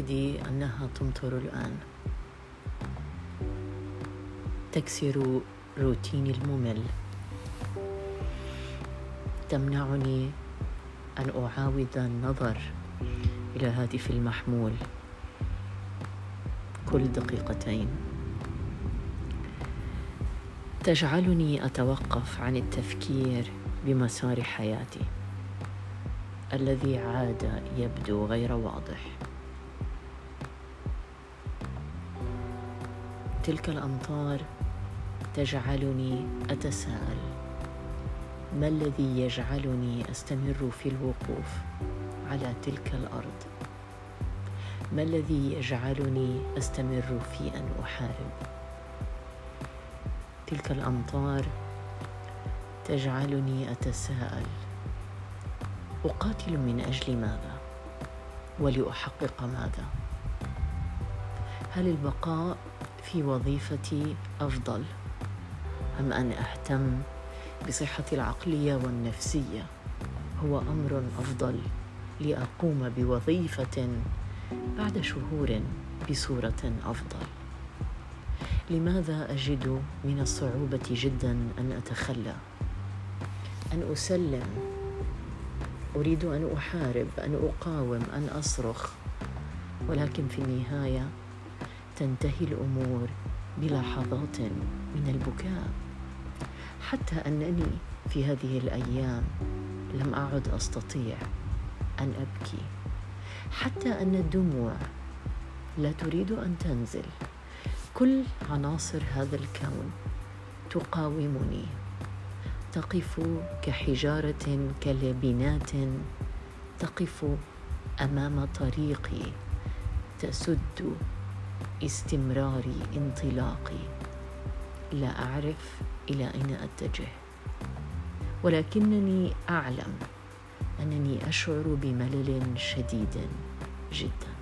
كأنها تمطر الآن. تكسر روتيني الممل. تمنعني أن أعاود النظر إلى هاتفي المحمول. كل دقيقتين. تجعلني أتوقف عن التفكير بمسار حياتي. الذي عاد يبدو غير واضح. تلك الأمطار تجعلني أتساءل. ما الذي يجعلني أستمر في الوقوف على تلك الأرض؟ ما الذي يجعلني أستمر في أن أحارب؟ تلك الأمطار تجعلني أتساءل. أقاتل من أجل ماذا؟ ولأحقق ماذا؟ هل البقاء في وظيفتي أفضل. أم أن أهتم بصحتي العقلية والنفسية. هو أمر أفضل لأقوم بوظيفة بعد شهور بصورة أفضل. لماذا أجد من الصعوبة جدا أن أتخلى؟ أن أسلم. أريد أن أحارب أن أقاوم أن أصرخ. ولكن في النهاية تنتهي الأمور بلحظات من البكاء. حتى أنني في هذه الأيام لم أعد أستطيع أن أبكي. حتى أن الدموع لا تريد أن تنزل. كل عناصر هذا الكون تقاومني. تقف كحجارة كلبنات. تقف أمام طريقي. تسد استمرار انطلاقي لا أعرف إلى أين أتجه. ولكنني أعلم أنني أشعر بملل شديد جدا.